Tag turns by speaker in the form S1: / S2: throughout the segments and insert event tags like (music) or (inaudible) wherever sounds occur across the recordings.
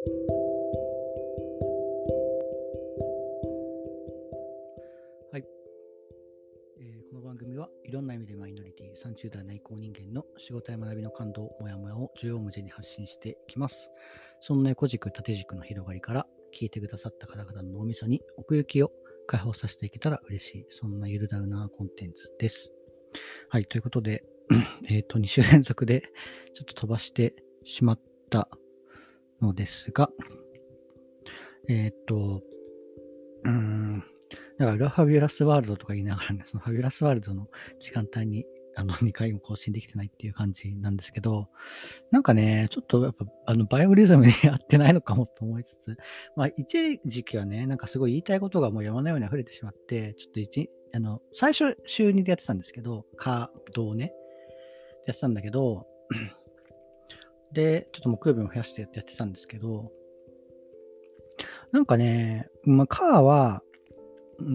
S1: はい、えーこの番組はいろんな意味でマイノリティ30代内向人間の仕事や学びの感動、モヤモヤを重要無事に発信していきます。そんな横軸、縦軸の広がりから聞いてくださった方々の脳みそに奥行きを解放させていけたら嬉しい、そんなゆるダウナーコンテンツです。はい、ということで、(clears throat) えっと、2週連続でちょっと飛ばしてしまったのですが、えっと、うーん、だから、裏ファビュラスワールドとか言いながらね、そのファビュラスワールドの時間帯に、あの、(laughs) 2回も更新できてないっていう感じなんですけど、なんかね、ちょっとやっぱ、あの、バイオリズムに合ってないのかもと思いつつ、まあ、一時期はね、なんかすごい言いたいことがもう山のように溢れてしまって、ちょっと一、あの、最初週2でやってたんですけど、カードをね、やってたんだけど、で、ちょっと木曜日も増やしてやってたんですけど、なんかね、まあ、カーは、うー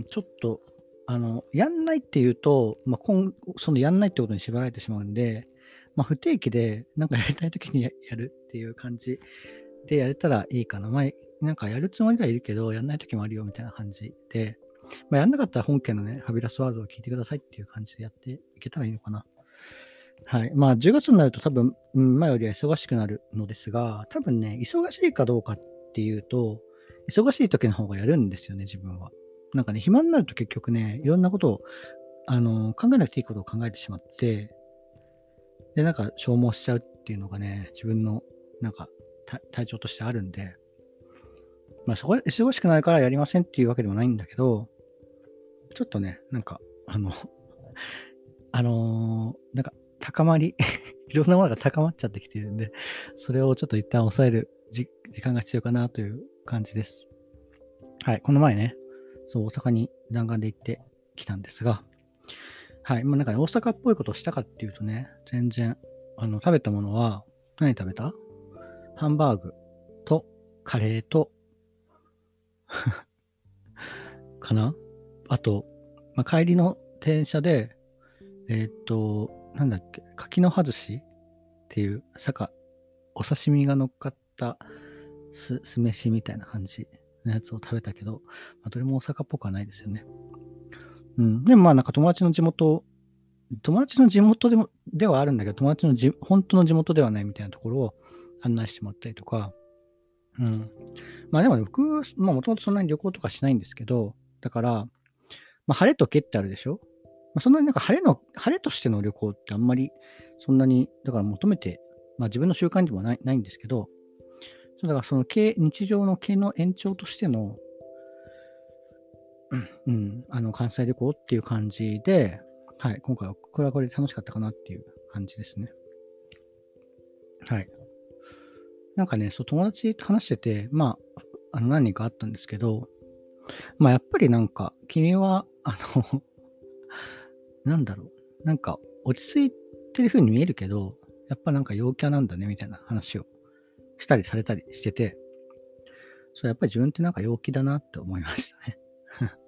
S1: ん、ちょっと、あの、やんないっていうと、まあ、今、そのやんないってことに縛られてしまうんで、まあ、不定期で、なんかやりたいときに (laughs) やるっていう感じでやれたらいいかな。まあ、なんかやるつもりはいるけど、やんないときもあるよみたいな感じで、まあ、やんなかったら本家のね、ファビュラスワードを聞いてくださいっていう感じでやっていけたらいいのかな。はい。まあ、10月になると多分、前よりは忙しくなるのですが、多分ね、忙しいかどうかっていうと、忙しい時の方がやるんですよね、自分は。なんかね、暇になると結局ね、いろんなことを、あの、考えなくていいことを考えてしまって、で、なんか消耗しちゃうっていうのがね、自分の、なんか、体調としてあるんで、まあ、そこ忙しくないからやりませんっていうわけでもないんだけど、ちょっとね、なんか、あの、(laughs) あのーなんか、高まり、(laughs) いろんなものが高まっちゃってきてるんで、それをちょっと一旦抑える時間が必要かなという感じです。はい、この前ね、そう、大阪に弾丸で行ってきたんですが、はい、まあなんかね、大阪っぽいことをしたかっていうとね、全然、あの、食べたものは、何食べた？ハンバーグとカレーと、(laughs) かな？あと、まあ、帰りの電車で、えーっと、なんだっけ、柿の葉寿司？っていう、坂、お刺身が乗っかった酢酢飯みたいな感じのやつを食べたけど、まあ、どれも大阪っぽくはないですよね。うん。でもまあなんか友達の地元、友達の地元でも、ではあるんだけど、友達のじ本当の地元ではないみたいなところを案内してもらったりとか、うん。まあでもね僕、まあもともとそんなに旅行とかしないんですけど、だから、まあ晴れとけってあるでしょ？まあ、そんなになんか晴れの、晴れとしての旅行ってあんまりそんなに、だから求めて、まあ自分の習慣でもないないんですけど、そうだからその経日常の経の延長としての、うん、うんあの関西旅行っていう感じで、はい、今回はこれはこれで楽しかったかなっていう感じですね。はい。なんかね、そう友達と話してて、まあ、あの何人かあったんですけど、まあやっぱりなんか、君は、あの、なんだろう、なんか落ち着いてる風に見えるけど、やっぱなんか陽キャなんだねみたいな話をしたりされたりしてて、そうやっぱり自分ってなんか陽気だなって思いましたね。(laughs)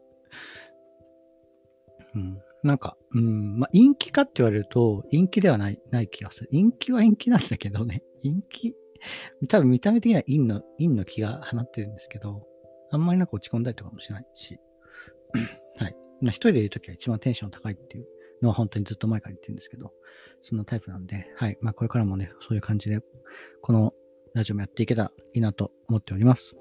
S1: うん、なんか、うん、まあ陰気かって言われると陰気ではないない気がする。陰気は陰気なんだけどね、陰気、多分見た目的には陰の陰の気が放ってるんですけど、あんまりなんか落ち込んだりとかもしないし、(clears throat) はい。まあ、一人でいるときは一番テンション高いっていうのは本当にずっと前から言ってるんですけど、そんなタイプなんで、はい。まあ、これからもね、そういう感じで、このラジオもやっていけたらいいなと思っております。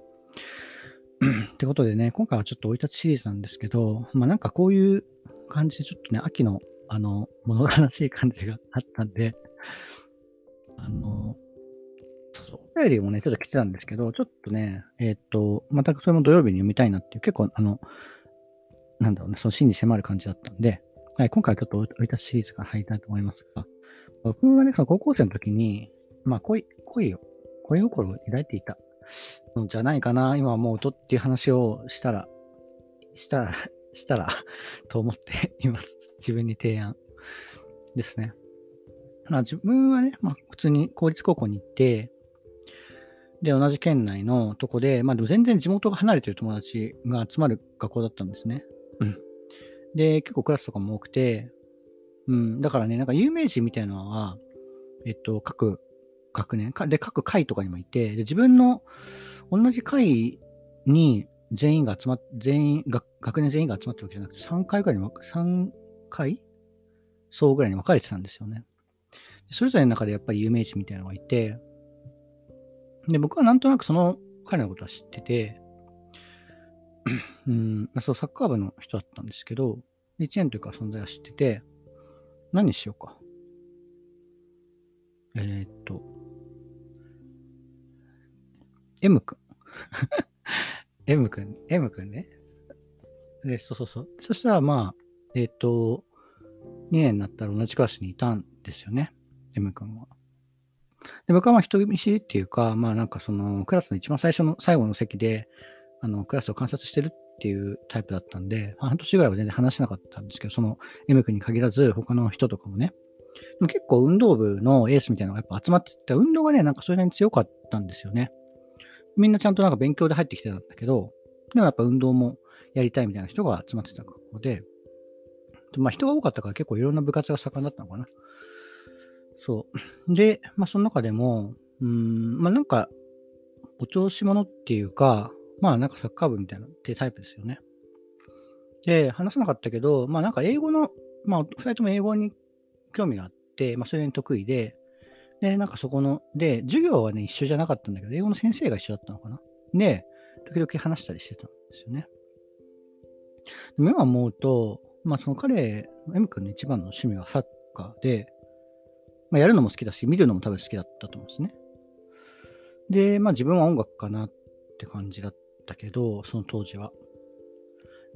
S1: (clears throat) ってことでね、今回はちょっと追い立ちシリーズなんですけど、まあ、なんかこういう感じでちょっとね、秋の、あの、物悲しい感じがあったんで、あの、そうそう、お便りもね、ちょっと来てたんですけど、ちょっとね、えーっと、またそれも土曜日に読みたいなっていう、結構、あの、なんだろうね、その真に迫る感じだったんで、はい、今回はちょっと追い立ちシリーズから入りたいと思いますが、僕がね、その高校生の時に、まあ、恋、恋を、恋心を抱いていたのじゃないかな、今思うとっていう話をしたら、したら、(laughs) したら、(laughs) と思っています。自分に提案ですね。まあ自分はね、まあ普通に公立高校に行って、で、同じ県内のとこで、まあでも全然地元が離れてる友達が集まる学校だったんですね。で、結構クラスとかも多くて、うん、だからね、なんか有名人みたいなのは、えっと、各、学年か、で、各会とかにもいて、で自分の同じ会に全員が集まっ、全員、学年全員が集まってるわけじゃなくて、3回ぐらいに、3回そうぐらいに分かれてたんですよね。それぞれの中でやっぱり有名人みたいなのがいて、で、僕はなんとなくその彼のことは知ってて、うん、そう、サッカー部の人だったんですけど、1年というか存在は知ってて、何しようか。えー、っと、M 君。(laughs) M 君、M 君ね。で、そうそうそう。そしたら、まあ、えっ、と、2年になったら同じクラスにいたんですよね。M 君は。で、僕はまあ人見知りっていうか、まあなんかそのクラスの一番最初の、最後の席で、あの、クラスを観察してるっていうタイプだったんで、半年ぐらいは全然話せなかったんですけど、その M 君に限らず他の人とかもね、でも結構運動部のエースみたいなのがやっぱ集まってて、運動がね、なんかそれなりに強かったんですよね。みんなちゃんとなんか勉強で入ってきてたんだけど、でもやっぱ運動もやりたいみたいな人が集まってた学校で、まあ人が多かったから結構いろんな部活が盛んだったのかな。そう。で、まあその中でも、うん、まあなんか、お調子者っていうか、まあなんかサッカー部みたいなってタイプですよね。で、話さなかったけど、まあなんか英語の、まあ二人とも英語に興味があって、まあそれに得意で、で、なんかそこの、で、授業はね、一緒じゃなかったんだけど、英語の先生が一緒だったのかな。で、時々話したりしてたんですよね。でも今思うと、まあその彼、M 君の一番の趣味はサッカーで、まあやるのも好きだし、見るのも多分好きだったと思うんですね。で、まあ自分は音楽かなって感じだったたけど、その当時は。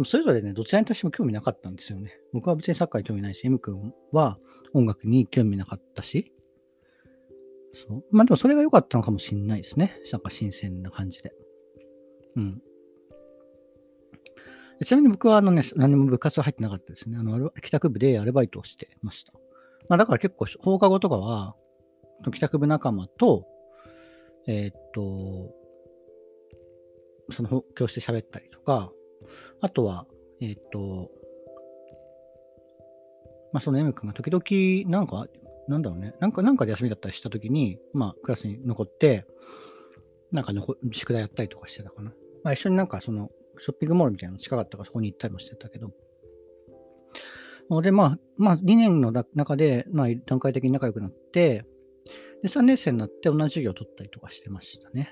S1: それぞれね、どちらに対しても興味なかったんですよね。僕は別にサッカーに興味ないし、M 君は音楽に興味なかったし、そう。まあでもそれが良かったのかもしれないですね。なんか新鮮な感じで。うん。ちなみに僕はあのね、何も部活は入ってなかったですね。あの、帰宅部でアルバイトをしてました。まあだから結構放課後とかは、帰宅部仲間と、えー、っと、その教室で喋ったりとか、あとは、えー、っと、まあその M 君が時々なんかなんだろうね、なんか、なんかで休みだったりしたときに、まあ、クラスに残って、なんか宿題やったりとかしてたかな。まあ、一緒になんか、その、ショッピングモールみたいなの近かったから、そこに行ったりもしてたけど。で、まあ、まあ、2年の中で、まあ、段階的に仲良くなって、で、3年生になって同じ授業を取ったりとかしてましたね。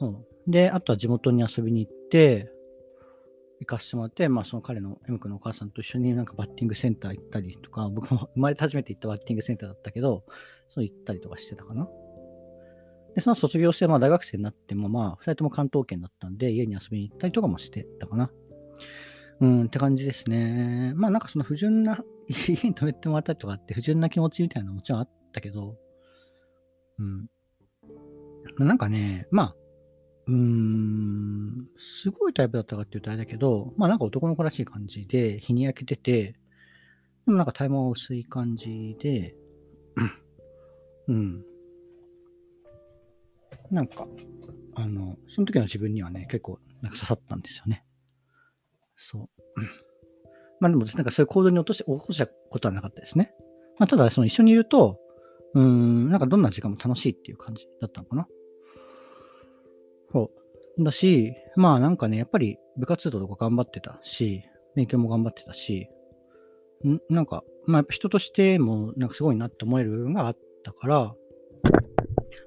S1: うん、で、あとは地元に遊びに行って、行かせてもらって、まあ、その彼の M 君のお母さんと一緒になんかバッティングセンター行ったりとか、僕も (laughs) 生まれて初めて行ったバッティングセンターだったけど、そう行ったりとかしてたかな。で、その卒業して、まあ大学生になっても、まあ、二人とも関東圏だったんで、家に遊びに行ったりとかもしてたかな。うん、って感じですね。まあなんかその不純な、(laughs) 家に泊めてもらったりとかって不純な気持ちみたいなのももちろんあったけど、うん。なんかね、まあ、うーん、すごいタイプだったかって言うとあれだけど、まあなんか男の子らしい感じで、日に焼けてて、でもなんか体毛は薄い感じで、うん。なんか、あの、その時の自分にはね、結構なんか刺さったんですよね。そう。まあでも、なんかそういう行動に落として起こしたことはなかったですね。まあただ、その一緒にいると、うん、なんかどんな時間も楽しいっていう感じだったのかな。そう。だし、まあなんかね、やっぱり部活動とか頑張ってたし、勉強も頑張ってたし、んなんか、まあやっぱ人としてもなんかすごいなって思える部分があったから、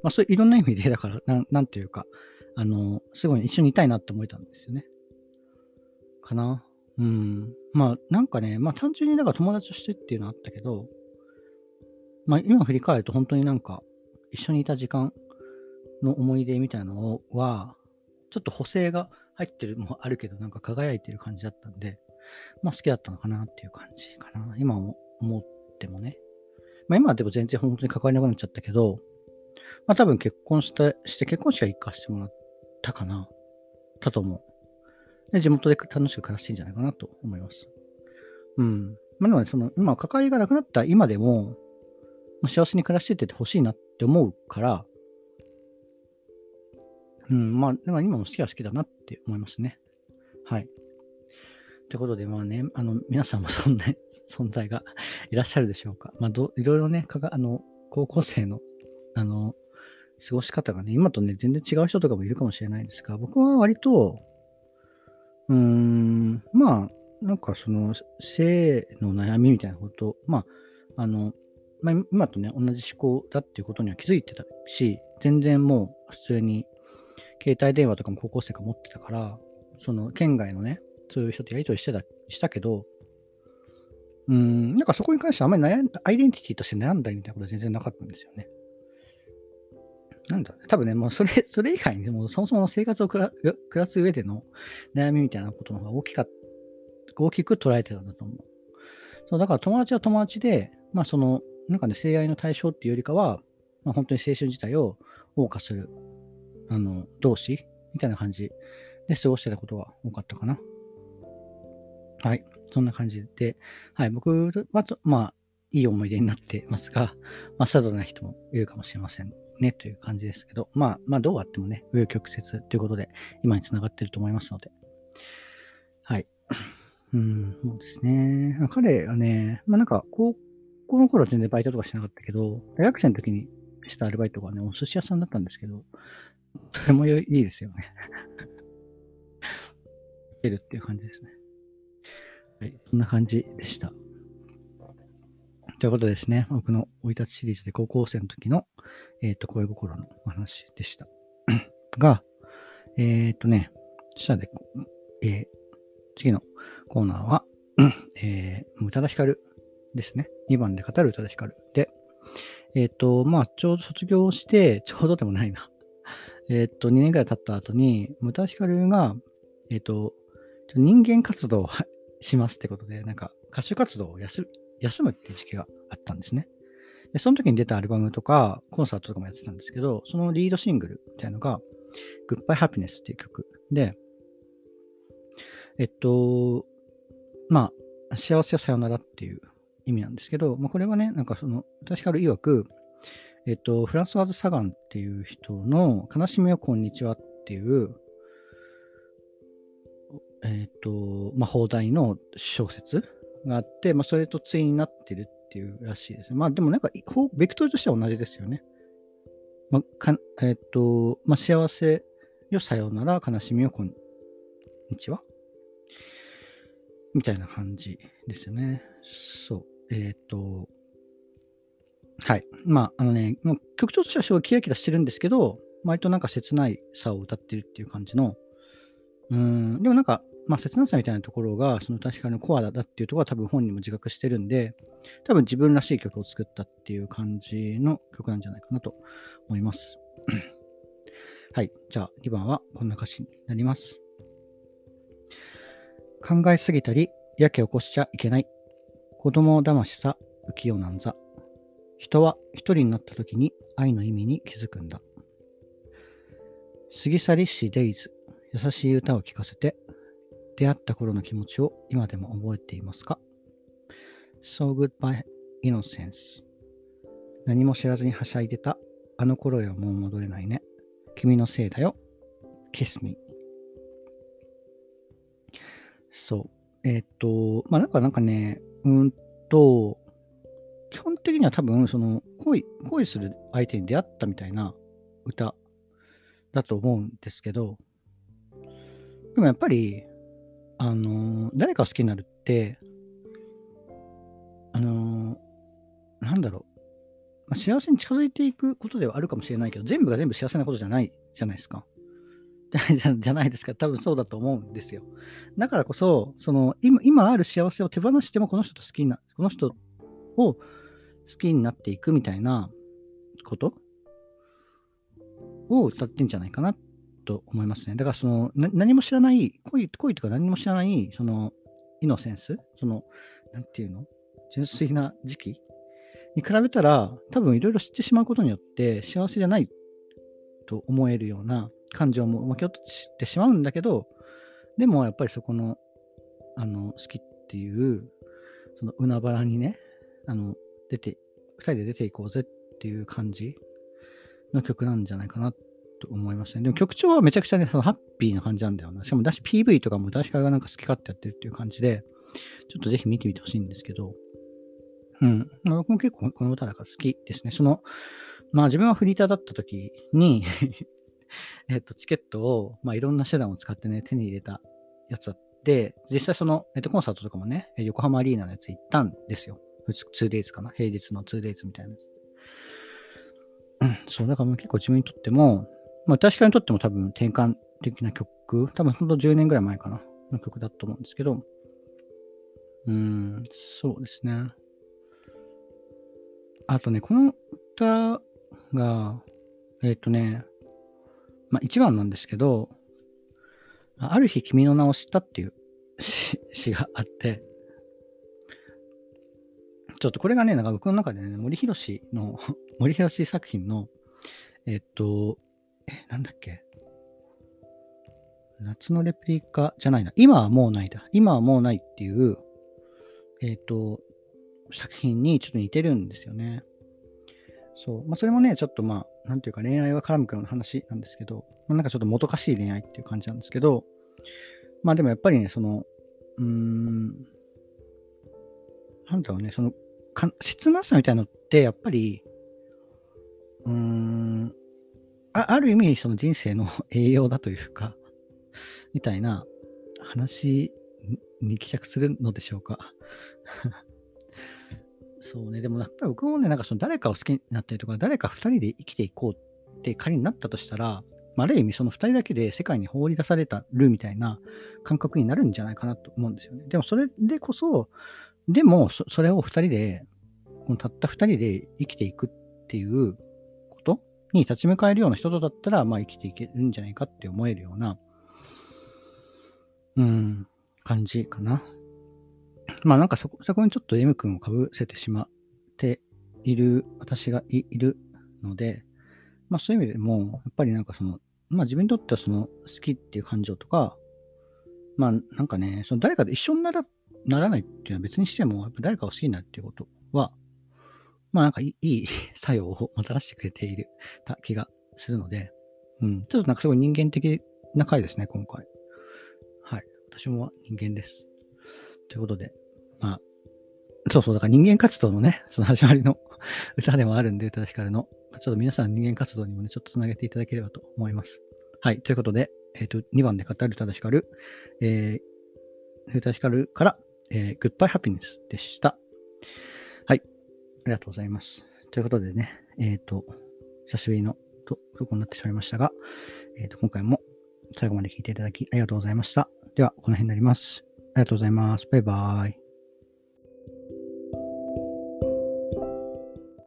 S1: まあそういういろんな意味で、だからな、なんていうか、あの、すごい一緒にいたいなって思えたんですよね。かな。うん。まあなんかね、まあ単純になんか友達としてっていうのはあったけど、まあ今振り返ると本当になんか一緒にいた時間の思い出みたいなのは、ちょっと補正が入ってるもあるけど、なんか輝いてる感じだったんで、まあ好きだったのかなっていう感じかな。今思ってもね。まあ今はでも全然本当に関わりなくなっちゃったけど、まあ多分結婚した、して結婚式は行かせてもらったかな。だと思う。で、地元で楽しく暮らしていいんじゃないかなと思います。うん。まあでもね、その、今関わりがなくなった今でも、ま、幸せに暮らしてててほしいなって思うから、うん、まあ、でも今も好きは好きだなって思いますね。はい。ということで、まあね、あの、皆さんもそんな (laughs) 存在がいらっしゃるでしょうか。まあ、どいろいろね、かがあの、高校生のあの、過ごし方がね、今とね、全然違う人とかもいるかもしれないですが、僕は割と、うーん、まあ、なんかその、性の悩みみたいなこと、まあ、あの、まあ、今とね、同じ思考だっていうことには気づいてたし、全然もう普通に携帯電話とかも高校生が持ってたから、その県外のね、そういう人とやりとりしてたしたけど、うん、なんかそこに関してはあまり悩んアイデンティティとして悩んだりみたいなことは全然なかったんですよね。なんだ多分ね、もうそれ、(laughs) それ以外にもそもそもの生活を暮らす上での悩みみたいなことの方が大きか大きく捉えてたんだと思う。そう、だから友達は友達で、まあその、なんかね、性愛の対象っていうよりかは、まあ、本当に青春自体を謳歌する、あの、同士みたいな感じで過ごしてたことが多かったかな。はい。そんな感じで、はい。僕はと、まあ、いい思い出になってますが、まあ、サドな人もいるかもしれませんね、という感じですけど、まあ、まあ、どうあってもね、紆余曲折ということで、今につながってると思いますので、はい。うん、そうですね。彼はね、まあなんか、高校の頃は全然バイトとかしなかったけど、大学生の時にしたアルバイトがね、お寿司屋さんだったんですけど、それもいいですよね。いけるっていう感じですね。はい、そんな感じでした。ということですね。僕の生い立ちシリーズで高校生の時の、えっ、ー、と、恋心のお話でした。(clears throat) が、えっ、ー、とね、下で、えー、次のコーナーは、(clears throat) えー、宇多田ヒカルですね。2番で語る宇多田ヒカルで、えっ、と、まあ、ちょうど卒業して、ちょうどでもないな。えっ、と、2年くらい経った後に、宇多田ヒカルが、えっ、と、人間活動を (laughs) しますってことで、なんか歌手活動を休休むっていう時期があったんですね。で、その時に出たアルバムとか、コンサートとかもやってたんですけど、そのリードシングルみたいなのが、Goodbye Happiness っていう曲で、えっと、まあ、幸せはさよならっていう意味なんですけど、まあ、これはね、なんかその、私から曰く、えっと、フランスワーズ・サガンっていう人の悲しみをこんにちはっていう、えっと、まあ、放題の小説があって、まあ、それと対になってるっていうらしいですね。まあ、でもなんか、ベクトルとしては同じですよね。まあ、かえっと、まあ、幸せよさようなら、悲しみをこんにちは？みたいな感じですよね。そう。えっ、と、はい。まあ、あのね、曲調としてはすごいキラキラしてるんですけど、割となんか切ないさを歌ってるっていう感じの、うん、でもなんか、まあ、切なさみたいなところが、その確かにコアだっていうところは多分本人も自覚してるんで、多分自分らしい曲を作ったっていう感じの曲なんじゃないかなと思います。(clears throat) はい。じゃあ、2番はこんな歌詞になります。考えすぎたり、やけ起こしちゃいけない。子供騙しさ、浮世なんざ。人は一人になった時に愛の意味に気づくんだ。過ぎ去りしデイズ、優しい歌を聴かせて、出会った頃の気持ちを今でも覚えていますか ?So goodbye innocence 何も知らずにはしゃいでたあの頃へはもう戻れないね。君のせいだよ。Kiss me そう。えっ、と、まあ、なんかなんかね、うんと、的には多分、その、恋、恋する相手に出会ったみたいな歌だと思うんですけど、でもやっぱり、あの、誰かを好きになるって、あの、なんだろう、まあ、幸せに近づいていくことではあるかもしれないけど、全部が全部幸せなことじゃないじゃないですか。じ (laughs) ゃじゃないですか。多分そうだと思うんですよ。だからこそ、その今今ある幸せを手放してもこの人と好きな、この人を好きになっていくみたいなこと？を歌ってんじゃないかなと思いますね。だからその何も知らない、恋恋とか何も知らない、そのイノセンス、その、なんていうの？純粋な時期？に比べたら、多分いろいろ知ってしまうことによって幸せじゃないと思えるような感情も巻き落としてしまうんだけど、でもやっぱりそこの、あの、好きっていう、その海原にね、あの、出て、二人で出ていこうぜっていう感じの曲なんじゃないかなと思いましたね。でも曲調はめちゃくちゃね、そのハッピーな感じなんだよな。しかもだし PV とかも確かがなんか好き勝手やってるっていう感じで、ちょっとぜひ見てみてほしいんですけど、うん。僕も結構この歌だから好きですね。その、まあ自分はフリーターだった時に (laughs) えっと、チケットを、まあいろんな手段を使ってね、手に入れたやつだって、実際その、えっと、コンサートとかもね、横浜アリーナのやつ行ったんですよ。2days かな？平日の 2days みたいなやつ。うん、そう、だから結構自分にとっても、まあ確かにとっても多分転換的な曲、多分ほんと10年ぐらい前かな、の曲だと思うんですけど、うん、そうですね。あとね、この歌が、えっ、ー、とね、まあ一番なんですけど、ある日君の名を知ったっていう (laughs) 詩があって、ちょっとこれがね、なんか僕の中でね、森博の (laughs) 森博作品の、えっと、え、なんだっけ？夏のレプリカじゃないな。今はもうないだ。今はもうないっていう、えっと、作品にちょっと似てるんですよね。そう。まあ、それもね、ちょっとまあ、なんていうか恋愛が絡むような話なんですけど、まあ、なんかちょっともどかしい恋愛っていう感じなんですけど、まあでもやっぱりね、その、うーん、なんだろうね、その、か質なさみたいなのって、やっぱり、うーん、あある意味、その人生の栄養だというか、(laughs) みたいな話に帰着するのでしょうか。(laughs) そうね、でもやっぱり僕もね、なんかその誰かを好きになったりとか、誰か二人で生きていこうって仮になったとしたら、あ、る意味その二人だけで世界に放り出されたるみたいな感覚になるんじゃないかなと思うんですよね。でもそれでこそ、でもそれを二人で、たった二人で生きていくっていうことに立ち向かえるような人とだったら、まあ生きていけるんじゃないかって思えるような、うん、感じかな。まあなんかそこそこにちょっと M 君をかぶせてしまっている私がいるので、まあそういう意味でも、やっぱりなんかその、まあ自分にとってはその好きっていう感情とか、まあなんかね、その誰かと一緒にならならないっていうのは別にしても、やっぱ誰かを好きになるっていうことは、まあなんかいい (laughs) 作用をもたらしてくれているた気がするので、うん、ちょっとなんかすごい人間的な回ですね、今回。はい。私も人間です。ということで、まあ、そうそう、だから人間活動のね、その始まりの (laughs) 歌でもあるんで、宇多田ヒカルの、ちょっと皆さん人間活動にもね、ちょっとつなげていただければと思います。はい、ということで、えっ、ー、と、2番で語る宇多田ヒカル、えー、宇多田ヒカルから、えー、グッバイハピネスでした。はい、ありがとうございます。ということでね、えっ、ー、と、久しぶりのと、とこになってしまいましたが、えっ、ー、と、今回も最後まで聞いていただきありがとうございました。では、この辺になります。ありがとうございます。バイバーイ。